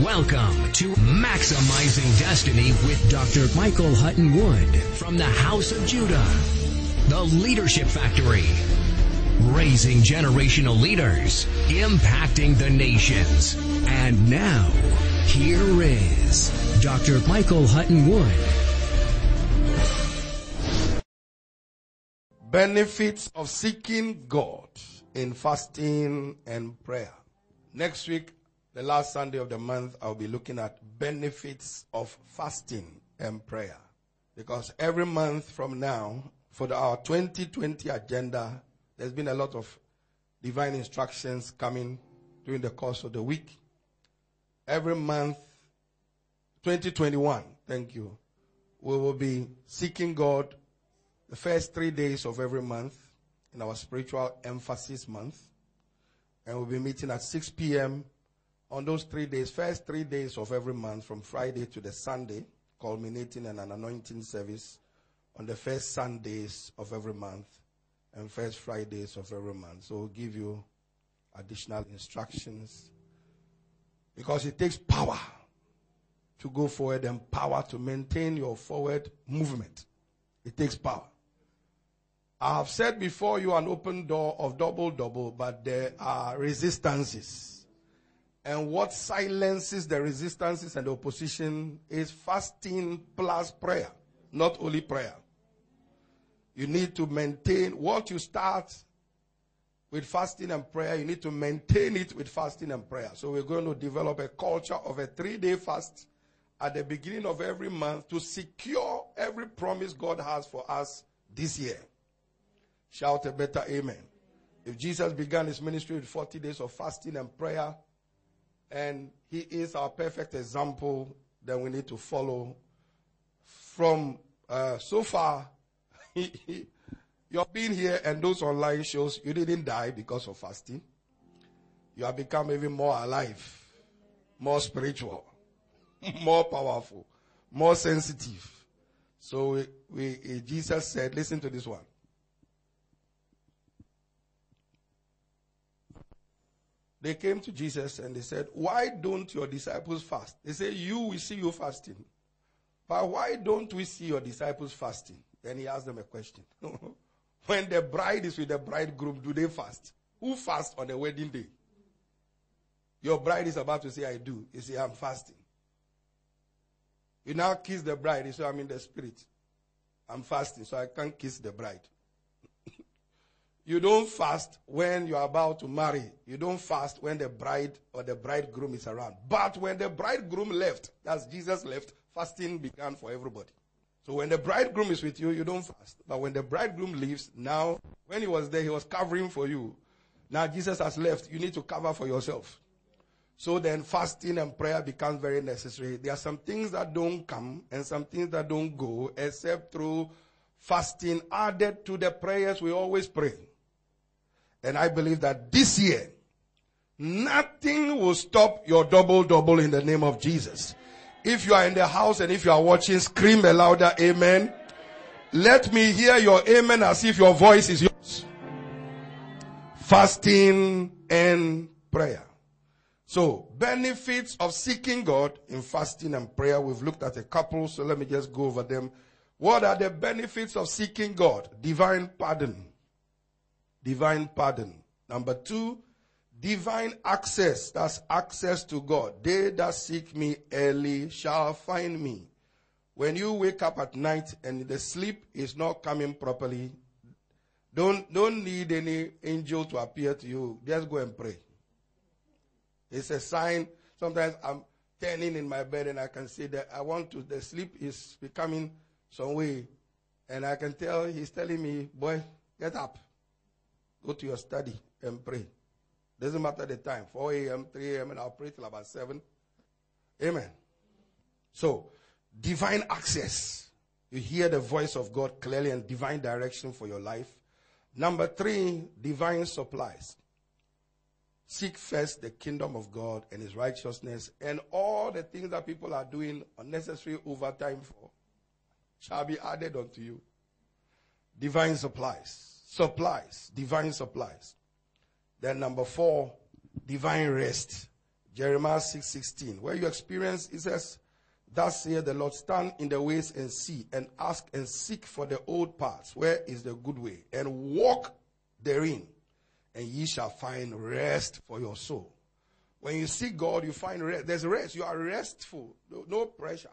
Welcome to Maximizing Destiny with Dr. Michael Hutton Wood from the House of Judah, the Leadership Factory, raising generational leaders, impacting the nations. And now, here is Dr. Michael Hutton Wood. Benefits of seeking God in fasting and prayer. Next week, the last Sunday of the month, I'll be looking at benefits of fasting and prayer. Because every month from now, for the, our 2020 agenda, there's been a lot of divine instructions coming during the course of the week. Every month, 2021, thank you, we will be seeking God the first three days of every month in our spiritual emphasis month. And we'll be meeting at 6 p.m on those three days, first three days of every month, from Friday to the Sunday, culminating in an anointing service on the first Sundays of every month and first Fridays of every month. So we'll give you additional instructions because it takes power to go forward and power to maintain your forward movement. It takes power. I have said before you an open door of double double, but there are resistances. And what silences the resistances and the opposition is fasting plus prayer, not only prayer. You need to maintain what you start with fasting and prayer. You need to maintain it with fasting and prayer. So we're going to develop a culture of a three day fast at the beginning of every month to secure every promise God has for us this year. Shout a better amen. If Jesus began his ministry with 40 days of fasting and prayer, and he is our perfect example that we need to follow. From uh, so far, you're being here and those online shows, you didn't die because of fasting. You have become even more alive, more spiritual, more powerful, more sensitive. So we, we, Jesus said, listen to this one. They came to Jesus and they said, Why don't your disciples fast? They say, You, we see you fasting. But why don't we see your disciples fasting? Then he asked them a question. when the bride is with the bridegroom, do they fast? Who fast on the wedding day? Your bride is about to say, I do. You say, I'm fasting. You now kiss the bride. You say, I'm in the spirit. I'm fasting, so I can't kiss the bride. You don't fast when you're about to marry. You don't fast when the bride or the bridegroom is around. But when the bridegroom left, as Jesus left, fasting began for everybody. So when the bridegroom is with you, you don't fast. But when the bridegroom leaves, now, when he was there, he was covering for you. Now Jesus has left, you need to cover for yourself. So then fasting and prayer becomes very necessary. There are some things that don't come and some things that don't go except through fasting added to the prayers we always pray. And I believe that this year, nothing will stop your double double in the name of Jesus. If you are in the house and if you are watching, scream a louder amen. Let me hear your amen as if your voice is yours. Fasting and prayer. So, benefits of seeking God in fasting and prayer. We've looked at a couple, so let me just go over them. What are the benefits of seeking God? Divine pardon divine pardon. Number two, divine access. That's access to God. They that seek me early shall find me. When you wake up at night and the sleep is not coming properly, don't, don't need any angel to appear to you. Just go and pray. It's a sign. Sometimes I'm turning in my bed and I can see that I want to, the sleep is becoming some way. And I can tell he's telling me, boy, get up. Go to your study and pray. Doesn't matter the time 4 a.m., 3 a.m., and I'll pray till about 7. Amen. So, divine access. You hear the voice of God clearly and divine direction for your life. Number three, divine supplies. Seek first the kingdom of God and his righteousness, and all the things that people are doing unnecessary overtime for shall be added unto you. Divine supplies. Supplies. Divine supplies. Then number four, divine rest. Jeremiah 6 16. Where you experience, it says, Thus saith the Lord, stand in the ways and see, and ask and seek for the old paths. Where is the good way? And walk therein, and ye shall find rest for your soul. When you seek God, you find rest. There's rest. You are restful. No, no pressure.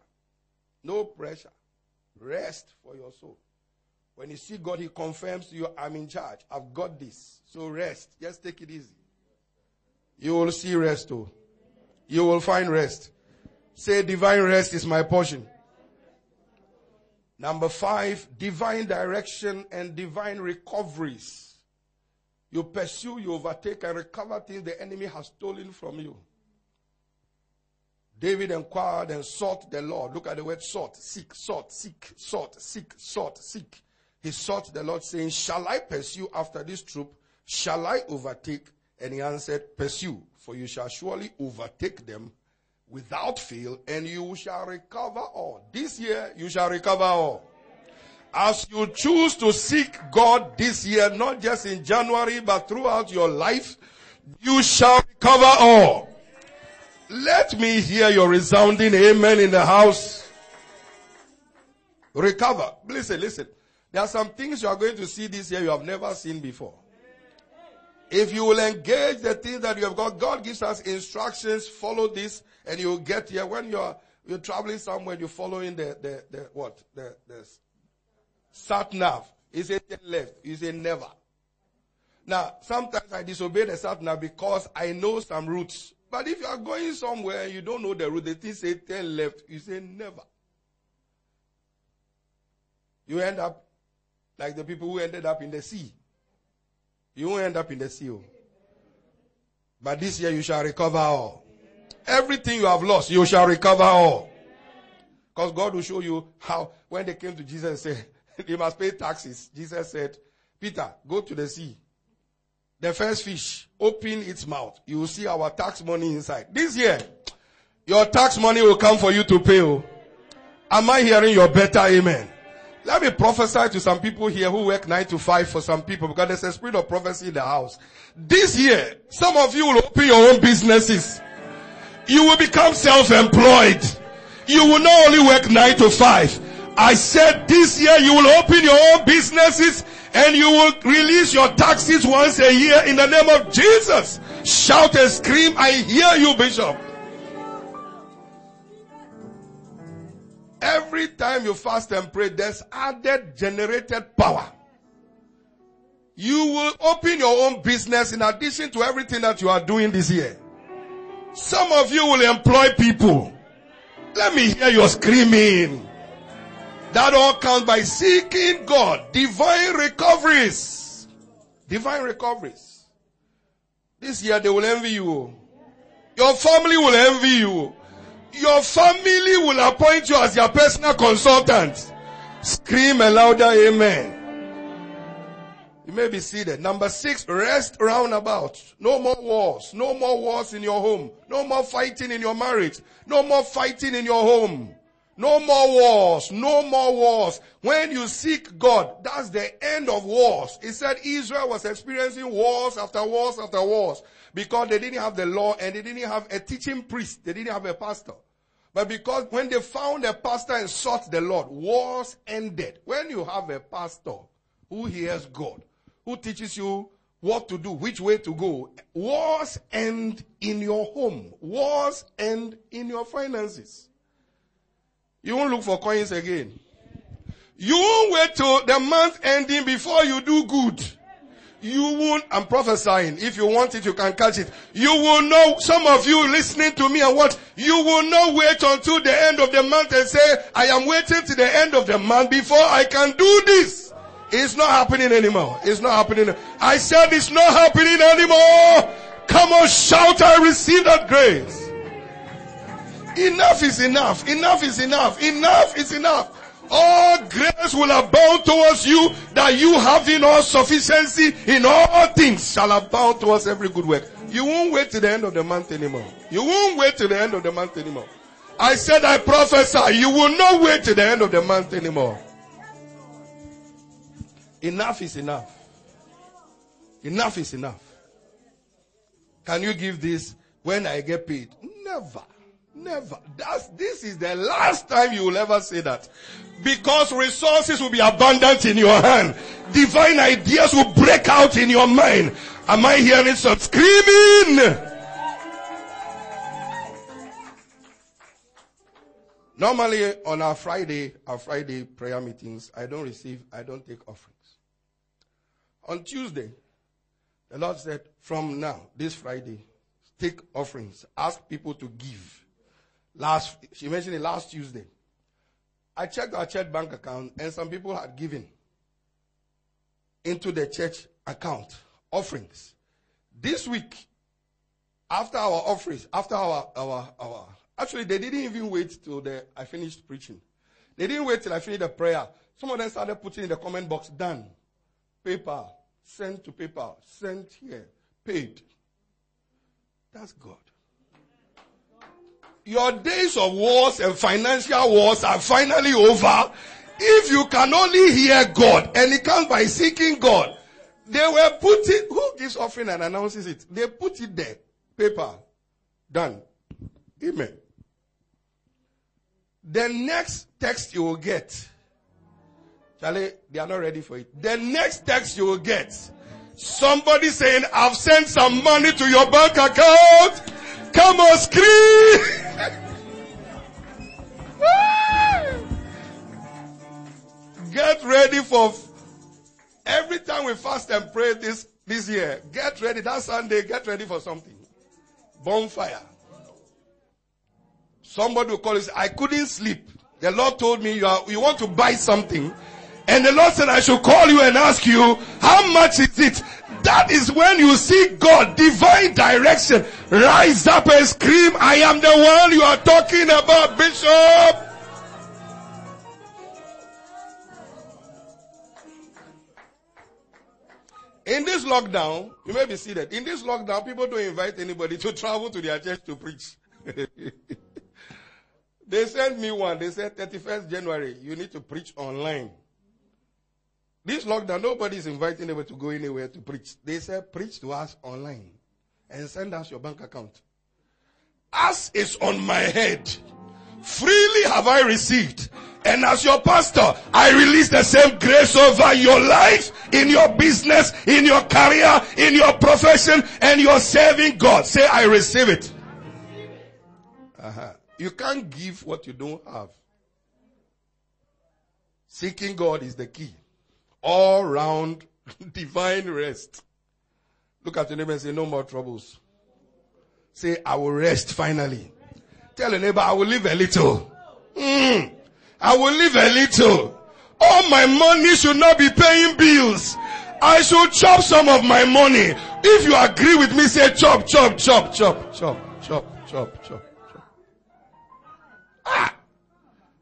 No pressure. Rest for your soul. When you see God, He confirms to you, I'm in charge. I've got this. So rest. Just take it easy. You will see rest too. You will find rest. Say, divine rest is my portion. Number five, divine direction and divine recoveries. You pursue, you overtake and recover things the enemy has stolen from you. David inquired and sought the Lord. Look at the word sought, seek, sought, seek, sought, seek, sought, seek. He sought the Lord saying, shall I pursue after this troop? Shall I overtake? And he answered, pursue, for you shall surely overtake them without fail and you shall recover all. This year you shall recover all. As you choose to seek God this year, not just in January, but throughout your life, you shall recover all. Let me hear your resounding amen in the house. Recover. Listen, listen. There are some things you are going to see this year you have never seen before. If you will engage the things that you have got, God gives us instructions, follow this, and you'll get here. When you're, you're traveling somewhere, you're following the, the, the what? The, the sat nav. He said left. You say never. Now, sometimes I disobey the sat nav because I know some routes. But if you are going somewhere and you don't know the route, the thing say turn left. You say never. You end up like the people who ended up in the sea. You won't end up in the sea. Oh. But this year you shall recover all. Everything you have lost, you shall recover all. Because God will show you how, when they came to Jesus and said, they must pay taxes. Jesus said, Peter, go to the sea. The first fish, open its mouth. You will see our tax money inside. This year, your tax money will come for you to pay. Oh. Am I hearing your better amen? Let me prophesy to some people here who work nine to five for some people because there's a spirit of prophecy in the house. This year, some of you will open your own businesses you will become self-employed. You will not only work nine to five. I said this year you will open your own businesses and you will release your taxes once a year in the name of Jesus. Shout and scream, I hear you, Bishop. Every time you fast and pray, there's added generated power. You will open your own business in addition to everything that you are doing this year. Some of you will employ people. Let me hear your screaming. That all comes by seeking God. Divine recoveries. Divine recoveries. This year they will envy you. Your family will envy you. Your family will appoint you as your personal consultant. Scream a louder amen. You may be seated. Number six, rest roundabout. No more wars. No more wars in your home. No more fighting in your marriage. No more fighting in your home. No more wars. No more wars. When you seek God, that's the end of wars. It said Israel was experiencing wars after wars after wars because they didn't have the law and they didn't have a teaching priest. They didn't have a pastor. But because when they found a pastor and sought the Lord, wars ended. When you have a pastor who hears God, who teaches you what to do, which way to go. Wars end in your home. Wars end in your finances. You won't look for coins again. You won't wait till the month ending before you do good. You won't, I'm prophesying. If you want it, you can catch it. You will know, some of you listening to me and what, you will not wait until the end of the month and say, I am waiting to the end of the month before I can do this. It's not happening anymore. It's not happening. I said it's not happening anymore. Come on, shout, I receive that grace. Enough is enough. Enough is enough. Enough is enough. All grace will abound towards you that you having all sufficiency in all things shall abound towards every good work. You won't wait to the end of the month anymore. You won't wait to the end of the month anymore. I said I prophesy, you will not wait to the end of the month anymore. Enough is enough. Enough is enough. Can you give this when I get paid? Never. Never. That's, this is the last time you will ever say that. Because resources will be abundant in your hand. Divine ideas will break out in your mind. Am I hearing some screaming? Normally on our Friday, our Friday prayer meetings, I don't receive, I don't take offerings. On Tuesday, the Lord said, from now, this Friday, take offerings. Ask people to give. Last, she mentioned it last Tuesday. I checked our church bank account and some people had given into the church account offerings. This week, after our offerings, after our, our, our, actually they didn't even wait till the, I finished preaching. They didn't wait till I finished the prayer. Some of them started putting in the comment box, done. Paper, sent to paper, sent here, paid. That's God. Your days of wars and financial wars are finally over. If you can only hear God, and it comes by seeking God, they were putting, who gives offering and announces it? They put it there. Paper. Done. Amen. The next text you will get, Charlie, they are not ready for it. The next text you will get, somebody saying, I've sent some money to your bank account. Come on, scream. Get ready for every time we fast and pray this this year. Get ready that Sunday. Get ready for something. Bonfire. Somebody will call us. I couldn't sleep. The Lord told me you are you want to buy something, and the Lord said I should call you and ask you how much is it. That is when you see God, divine direction. Rise up and scream, I am the one you are talking about, Bishop. In this lockdown, you may be seated. In this lockdown, people don't invite anybody to travel to their church to preach. they sent me one. They said 31st January, you need to preach online. This lockdown, nobody is inviting anybody to go anywhere to preach. They said, preach to us online and send us your bank account. As is on my head, freely have I received. And as your pastor, I release the same grace over your life, in your business, in your career, in your profession, and you're serving God. Say, I receive it. Uh-huh. You can't give what you don't have. Seeking God is the key all round divine rest. Look at your neighbor and say, No more troubles. Say, I will rest finally. Tell your neighbor, I will live a little. Mm, I will live a little. All my money should not be paying bills. I should chop some of my money. If you agree with me, say chop, chop, chop, chop, chop, chop, chop, chop. chop. Ah!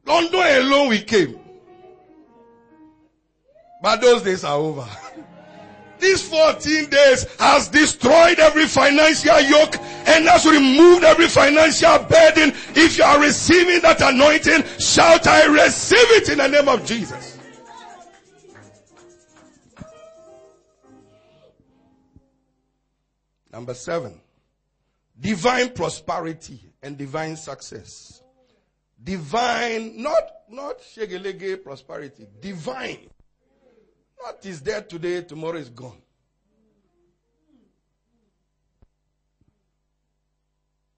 London alone we came. But those days are over. These 14 days has destroyed every financial yoke and has removed every financial burden. If you are receiving that anointing, shout, I receive it in the name of Jesus. Number seven, divine prosperity and divine success. Divine, not, not shegelege prosperity, divine. What is there today, tomorrow is gone.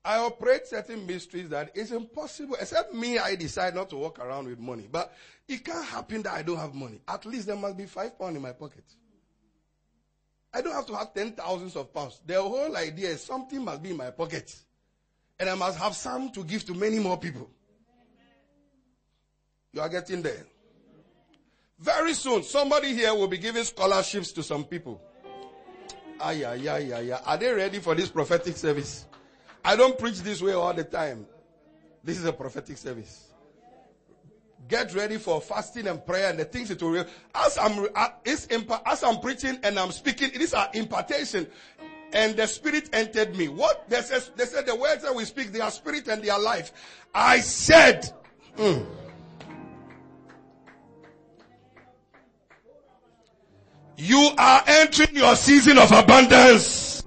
I operate certain mysteries that is impossible, except me, I decide not to walk around with money. But it can't happen that I don't have money. At least there must be five pounds in my pocket. I don't have to have ten thousands of pounds. The whole idea is something must be in my pocket. And I must have some to give to many more people. You are getting there. Very soon, somebody here will be giving scholarships to some people. Ay, ay, ay, ay, ay. Are they ready for this prophetic service? I don't preach this way all the time. This is a prophetic service. Get ready for fasting and prayer and the things it will. As I'm, uh, as I'm preaching and I'm speaking, these are impartation. And the spirit entered me. What they said, they said the words that we speak, they are spirit and they are life. I said, mm, You are entering your season of abundance.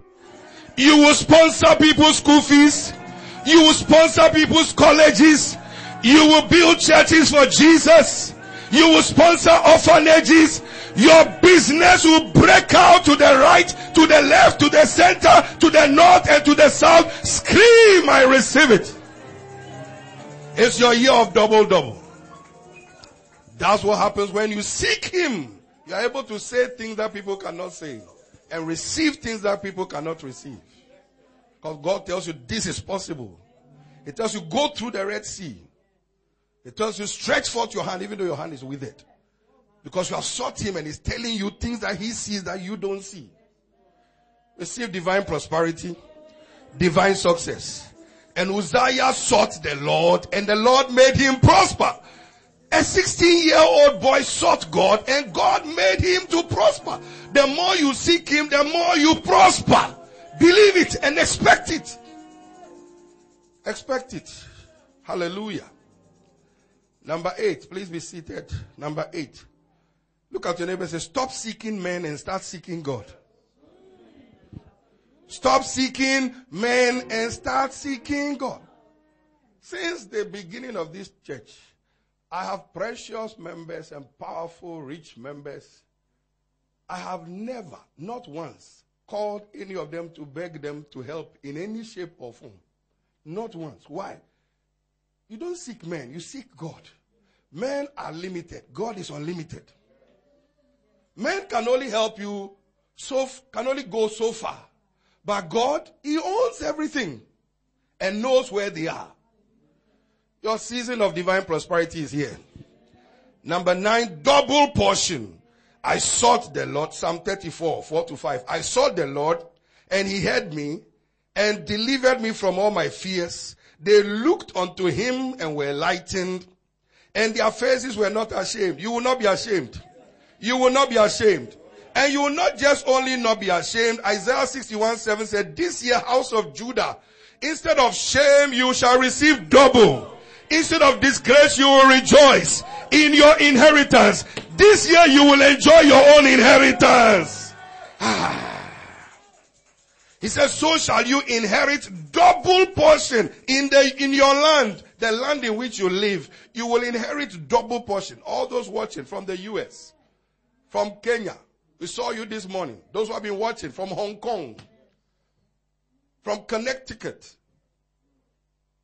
You will sponsor people's school fees. You will sponsor people's colleges. You will build churches for Jesus. You will sponsor orphanages. Your business will break out to the right, to the left, to the center, to the north, and to the south. Scream, I receive it. It's your year of double double. That's what happens when you seek Him. You are able to say things that people cannot say and receive things that people cannot receive. Because God tells you this is possible. He tells you go through the Red Sea. He tells you stretch forth your hand even though your hand is with it. Because you have sought him and he's telling you things that he sees that you don't see. Receive divine prosperity, divine success. And Uzziah sought the Lord and the Lord made him prosper. A 16 year old boy sought God and God made him to prosper. The more you seek him, the more you prosper. Believe it and expect it. Expect it. Hallelujah. Number eight, please be seated. Number eight. Look at your neighbor and say, stop seeking men and start seeking God. Stop seeking men and start seeking God. Since the beginning of this church, I have precious members and powerful, rich members. I have never, not once, called any of them to beg them to help in any shape or form. Not once. Why? You don't seek men, you seek God. Men are limited, God is unlimited. Men can only help you so can only go so far. But God, He owns everything and knows where they are. Your season of divine prosperity is here. Number nine, double portion. I sought the Lord, Psalm 34, 4 to 5. I sought the Lord and he heard me and delivered me from all my fears. They looked unto him and were lightened and their faces were not ashamed. You will not be ashamed. You will not be ashamed. And you will not just only not be ashamed. Isaiah 61, 7 said, this year house of Judah, instead of shame, you shall receive double. Instead of disgrace, you will rejoice in your inheritance. This year you will enjoy your own inheritance. Ah. He says, so shall you inherit double portion in the, in your land, the land in which you live. You will inherit double portion. All those watching from the US, from Kenya. We saw you this morning. Those who have been watching from Hong Kong, from Connecticut,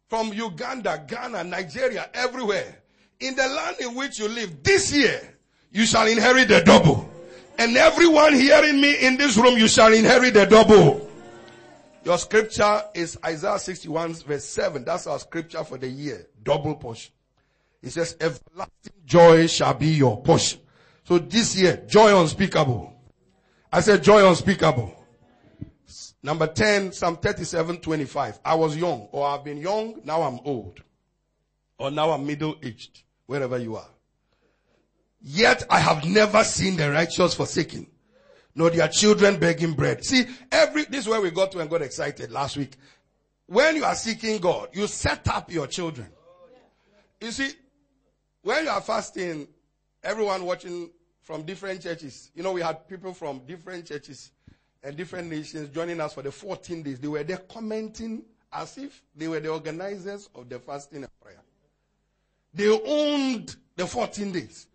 from Uganda, Ghana, Nigeria, everywhere. In the land in which you live this year, you shall inherit the double. And everyone hearing me in this room, you shall inherit the double. Your scripture is Isaiah 61 verse 7. That's our scripture for the year. Double portion. It says, everlasting joy shall be your portion. So this year, joy unspeakable. I said joy unspeakable. Number 10, Psalm 37, 25. I was young, or I've been young, now I'm old. Or now I'm middle aged, wherever you are. Yet I have never seen the righteous forsaken, nor their children begging bread. See, every, this is where we got to and got excited last week. When you are seeking God, you set up your children. You see, when you are fasting, everyone watching from different churches, you know, we had people from different churches and different nations joining us for the 14 days. They were there commenting as if they were the organizers of the fasting and prayer. They owned the 14 days.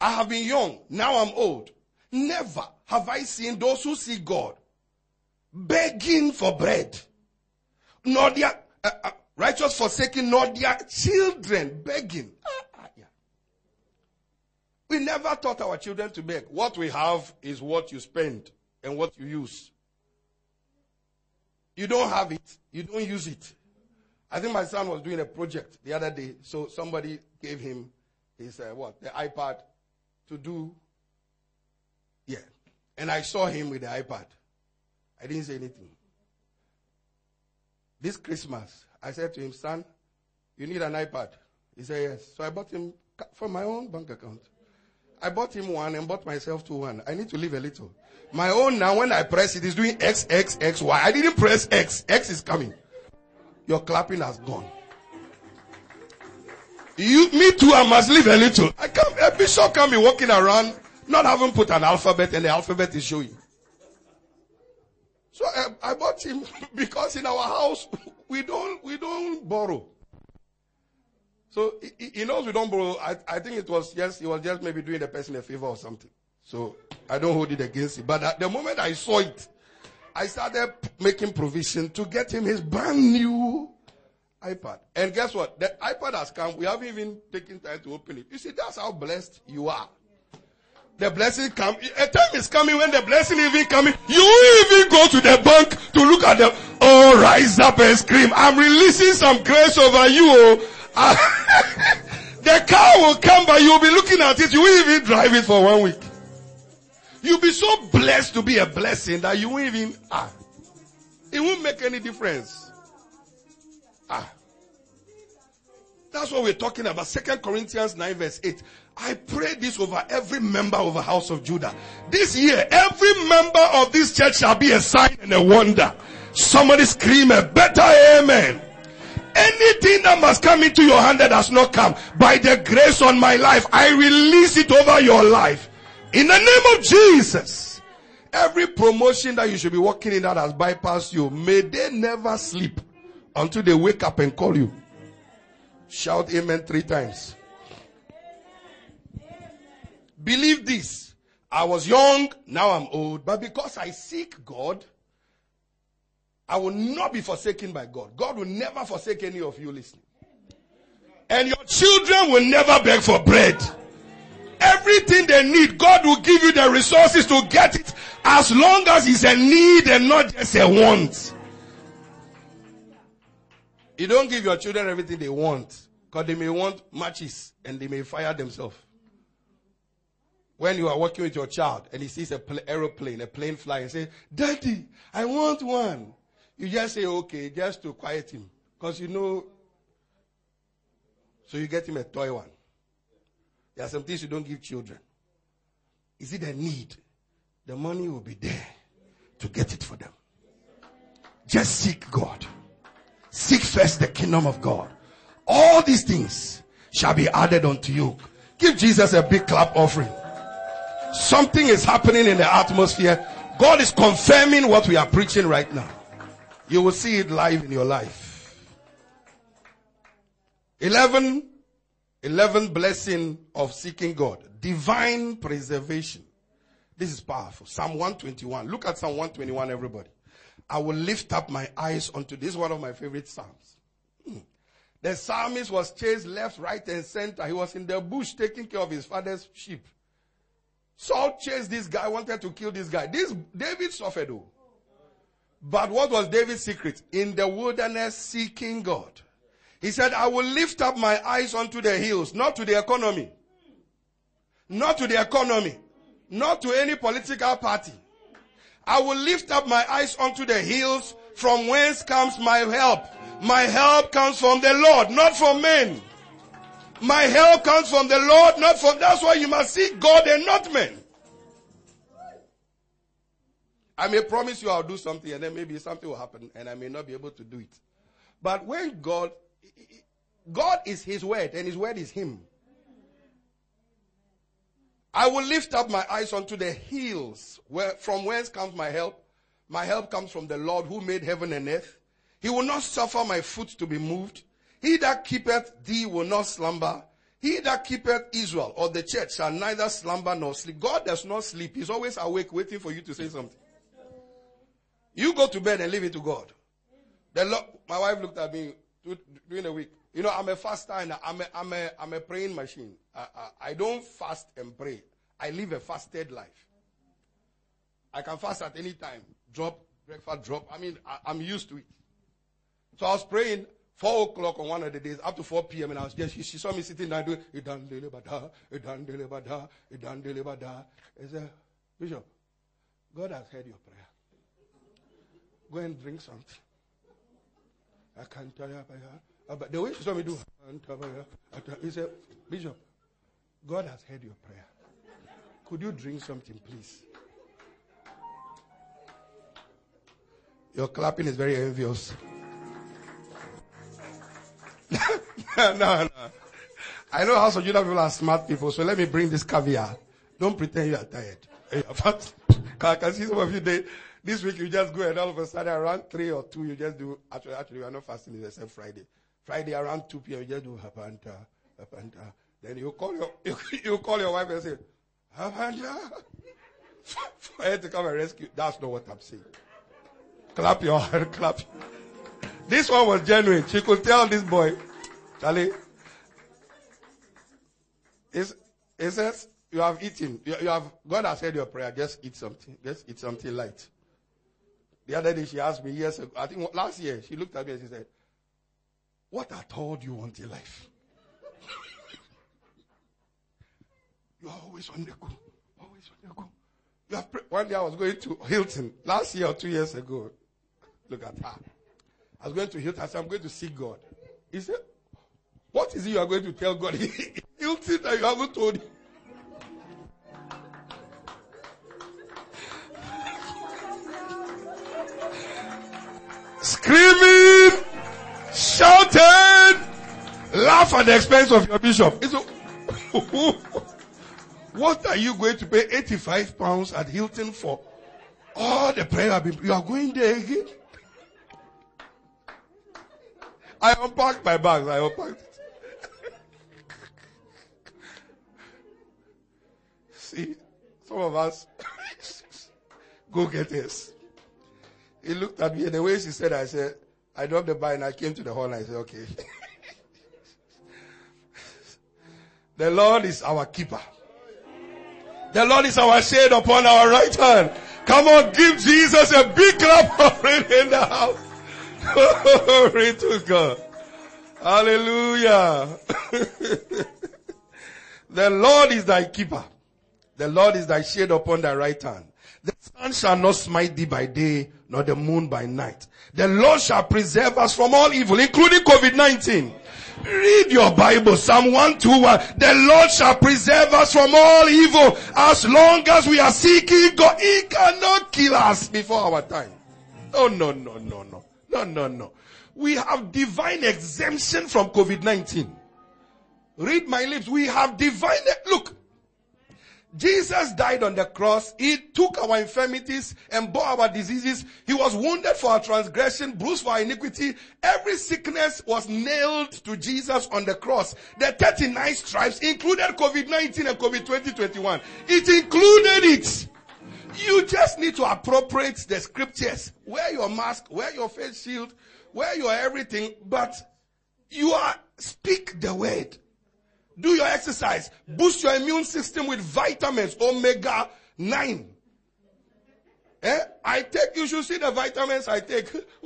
I have been young, now I'm old. Never have I seen those who see God begging for bread, nor their uh, uh, righteous forsaking, nor their children begging. We never taught our children to beg. What we have is what you spend and what you use. You don't have it, you don't use it. I think my son was doing a project the other day, so somebody gave him his uh, what the iPad to do. Yeah, and I saw him with the iPad. I didn't say anything. This Christmas, I said to him, son, you need an iPad. He said, yes. So I bought him from my own bank account. I bought him one and bought myself two one. I need to leave a little. My own now, when I press it, is doing X, X, X, Y. I didn't press X. X is coming. Your clapping has gone. You, me too, I must leave a little. I can't, a bishop can't be walking around not having put an alphabet and the alphabet is showing. So I, I bought him because in our house, we don't, we don't borrow. So he, he knows we don't borrow. I, I think it was just, he was just maybe doing the person a favor or something. So I don't hold it against him. But the moment I saw it, I started making provision to get him his brand new iPad. And guess what? The iPad has come. We haven't even taken time to open it. You see, that's how blessed you are. The blessing come. A time is coming when the blessing even coming. You even go to the bank to look at them. Oh, rise up and scream. I'm releasing some grace over you. Oh. The car will come, by, you'll be looking at it. You won't even drive it for one week. You'll be so blessed to be a blessing that you won't even, ah, it won't make any difference. Ah. That's what we're talking about. Second Corinthians 9 verse 8. I pray this over every member of the house of Judah. This year, every member of this church shall be a sign and a wonder. Somebody scream a better amen. Anything that must come into your hand that has not come, by the grace on my life, I release it over your life. In the name of Jesus. Every promotion that you should be working in that has bypassed you, may they never sleep until they wake up and call you. Shout amen three times. Believe this. I was young, now I'm old, but because I seek God, I will not be forsaken by God. God will never forsake any of you listening. And your children will never beg for bread. Everything they need, God will give you the resources to get it as long as it's a need and not just a want. You don't give your children everything they want because they may want matches and they may fire themselves. When you are working with your child and he sees a pl- aeroplane, a plane flying, say, Daddy, I want one. You just say, okay, just to quiet him. Because you know, so you get him a toy one. There are some things you don't give children. Is it a need? The money will be there to get it for them. Just seek God. Seek first the kingdom of God. All these things shall be added unto you. Give Jesus a big clap offering. Something is happening in the atmosphere. God is confirming what we are preaching right now. You will see it live in your life. 11, 11 blessing of seeking God. Divine preservation. This is powerful. Psalm 121. Look at Psalm 121, everybody. I will lift up my eyes unto this one of my favorite Psalms. Hmm. The psalmist was chased left, right, and center. He was in the bush taking care of his father's sheep. Saul chased this guy, wanted to kill this guy. This David suffered though. But what was David's secret? In the wilderness seeking God. He said, I will lift up my eyes unto the hills, not to the economy. Not to the economy. Not to any political party. I will lift up my eyes unto the hills from whence comes my help. My help comes from the Lord, not from men. My help comes from the Lord, not from, that's why you must seek God and not men. I may promise you I'll do something and then maybe something will happen and I may not be able to do it. But when God, God is His word and His word is Him. I will lift up my eyes unto the hills where, from whence comes my help. My help comes from the Lord who made heaven and earth. He will not suffer my foot to be moved. He that keepeth thee will not slumber. He that keepeth Israel or the church shall neither slumber nor sleep. God does not sleep. He's always awake waiting for you to say something. You go to bed and leave it to God. The Lord, my wife looked at me during the week. You know, I'm a faster and I'm a, I'm a, I'm a praying machine. I, I, I don't fast and pray. I live a fasted life. I can fast at any time. Drop, breakfast, drop. I mean, I, am used to it. So I was praying four o'clock on one of the days, up to 4 p.m. And I was just, she, she saw me sitting down doing, Idan delebada, Idan delebada, Idan delebada. I said, Bishop, God has heard your prayer. Go and drink something. I can't tell you. Ah, but the way she saw me do, he said, Bishop, God has heard your prayer. Could you drink something, please? Your clapping is very envious. no, no. I know how some Judah people are smart people, so let me bring this caviar. Don't pretend you are tired. I can see some of you, they, this week you just go and all of a sudden around 3 or 2 you just do, actually, actually we are not fasting except Friday. Friday around 2 p.m. you just do hapanta, hapanta. Then you call your, you, you call your wife and say, hapanta. For her to come and rescue. That's not what I'm saying. Clap your hand, clap. This one was genuine. She could tell this boy, Charlie, it says, you have eaten. You, you, have, God has said your prayer. Just eat something. Just eat something light. The other day she asked me years ago, I think last year, she looked at me and she said, what at all do you want in life? you are always on the go. Always on the go. You have pre- One day I was going to Hilton last year or two years ago. Look at her. I was going to Hilton. I said, I'm going to see God. He said, What is it you are going to tell God? Hilton that you haven't told him. Screaming, shouting, laugh at the expense of your bishop. what are you going to pay 85 pounds at Hilton for? All the prayer, you are going there again? I unpacked my bags. I unpacked it. See, some of us go get this. He looked at me and the way she said, I said, I dropped the bag and I came to the hall and I said, okay. the Lord is our keeper. The Lord is our shade upon our right hand. Come on, give Jesus a big clap offering in the house. Glory to God. Hallelujah. the Lord is thy keeper. The Lord is thy shade upon thy right hand. The sun shall not smite thee by day, nor the moon by night. The Lord shall preserve us from all evil, including COVID-19. Read your Bible, Psalm 121. The Lord shall preserve us from all evil as long as we are seeking God. He cannot kill us before our time. Oh, no, no, no, no. No, no, no. We have divine exemption from COVID-19. Read my lips. We have divine, look, Jesus died on the cross. He took our infirmities and bore our diseases. He was wounded for our transgression, bruised for our iniquity. Every sickness was nailed to Jesus on the cross. The 39 stripes included COVID-19 and COVID-2021. It included it. You just need to appropriate the scriptures. Wear your mask, wear your face shield, wear your everything, but you are, speak the word. Do your exercise. Boost your immune system with vitamins, omega 9. Eh? I take, you should see the vitamins I take.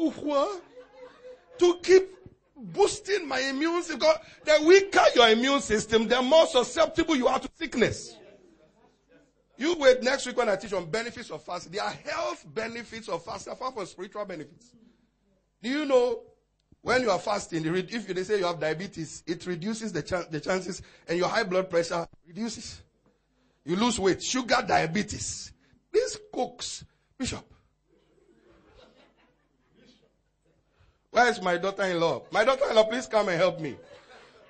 to keep boosting my immune system. The weaker your immune system, the more susceptible you are to sickness. You wait next week when I teach on benefits of fasting. There are health benefits of fasting apart from spiritual benefits. Do you know when you are fasting, if they say you have diabetes, it reduces the, ch- the chances and your high blood pressure reduces. You lose weight. Sugar diabetes. These cooks, Bishop. Where is my daughter-in-law? My daughter-in-law, please come and help me.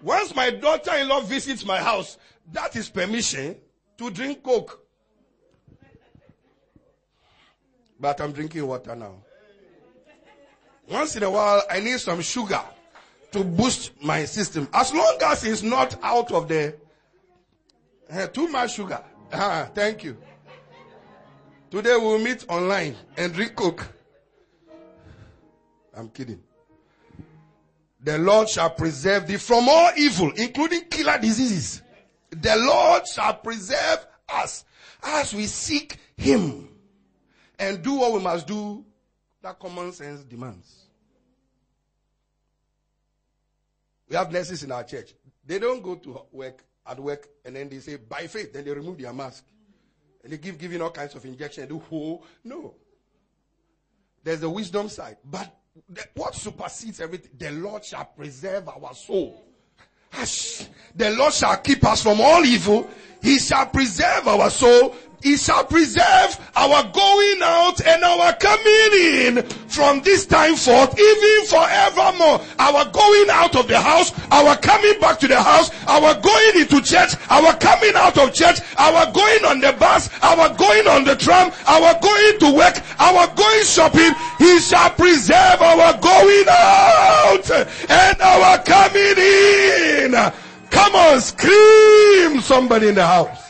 Once my daughter-in-law visits my house, that is permission to drink coke. But I'm drinking water now. Once in a while, I need some sugar to boost my system. As long as it's not out of the uh, too much sugar. Ah, thank you. Today we'll meet online and drink coke. I'm kidding. The Lord shall preserve thee from all evil, including killer diseases. The Lord shall preserve us as we seek Him and do what we must do that common sense demands. We have nurses in our church. They don't go to work at work and then they say by faith, then they remove their mask. And they give giving all kinds of injections. Do whole oh, no. There's the wisdom side. But the- what supersedes everything? The Lord shall preserve our soul. Hush. The Lord shall keep us from all evil. He shall preserve our soul. He shall preserve our going out and our coming in from this time forth, even forevermore. Our going out of the house, our coming back to the house, our going into church, our coming out of church, our going on the bus, our going on the tram, our going to work, our going shopping. He shall preserve our going out and our coming in. Come on, scream somebody in the house.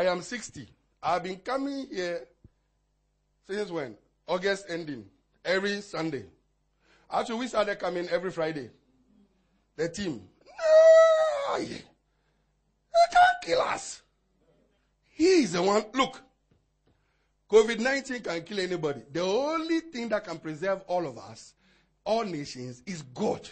I am 60. I've been coming here since when? August ending. Every Sunday. Actually, we started coming every Friday. The team. No! They can't kill us. He is the one. Look. COVID 19 can kill anybody. The only thing that can preserve all of us, all nations, is God.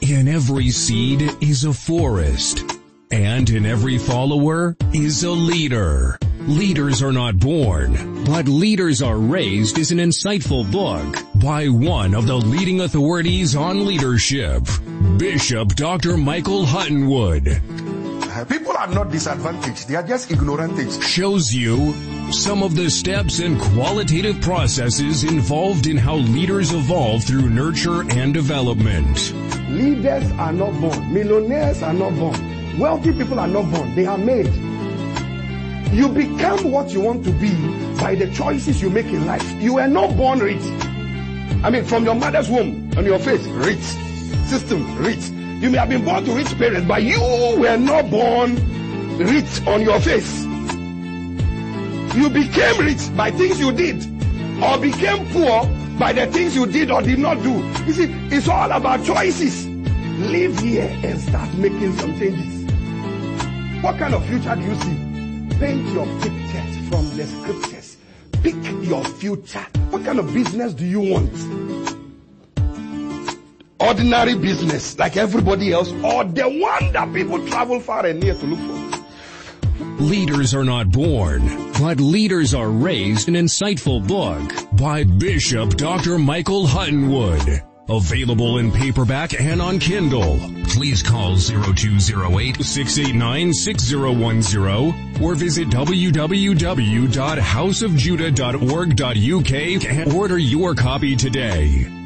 In every seed is a forest, and in every follower is a leader. Leaders are not born, but leaders are raised is an insightful book by one of the leading authorities on leadership, Bishop Dr. Michael Hutton-Wood. Uh, People are not disadvantaged, they are just ignorant. Things. Shows you some of the steps and qualitative processes involved in how leaders evolve through nurture and development. Leaders are not born. Millionaires are not born. Wealthy people are not born. They are made. You become what you want to be by the choices you make in life. You were not born rich. I mean, from your mother's womb, on your face, rich. System, rich. You may have been born to rich parents, but you were not born rich on your face. You became rich by things you did, or became poor by the things you did or did not do. You see, it's all about choices. Live here and start making some changes. What kind of future do you see? Paint your pictures from the scriptures. Pick your future. What kind of business do you want? Ordinary business, like everybody else, or the one that people travel far and near to look for? Leaders are not born, but leaders are raised an insightful book by Bishop Dr. Michael Hutton-Wood. Available in paperback and on Kindle. Please call 0208-689-6010 or visit www.houseofjudah.org.uk and order your copy today.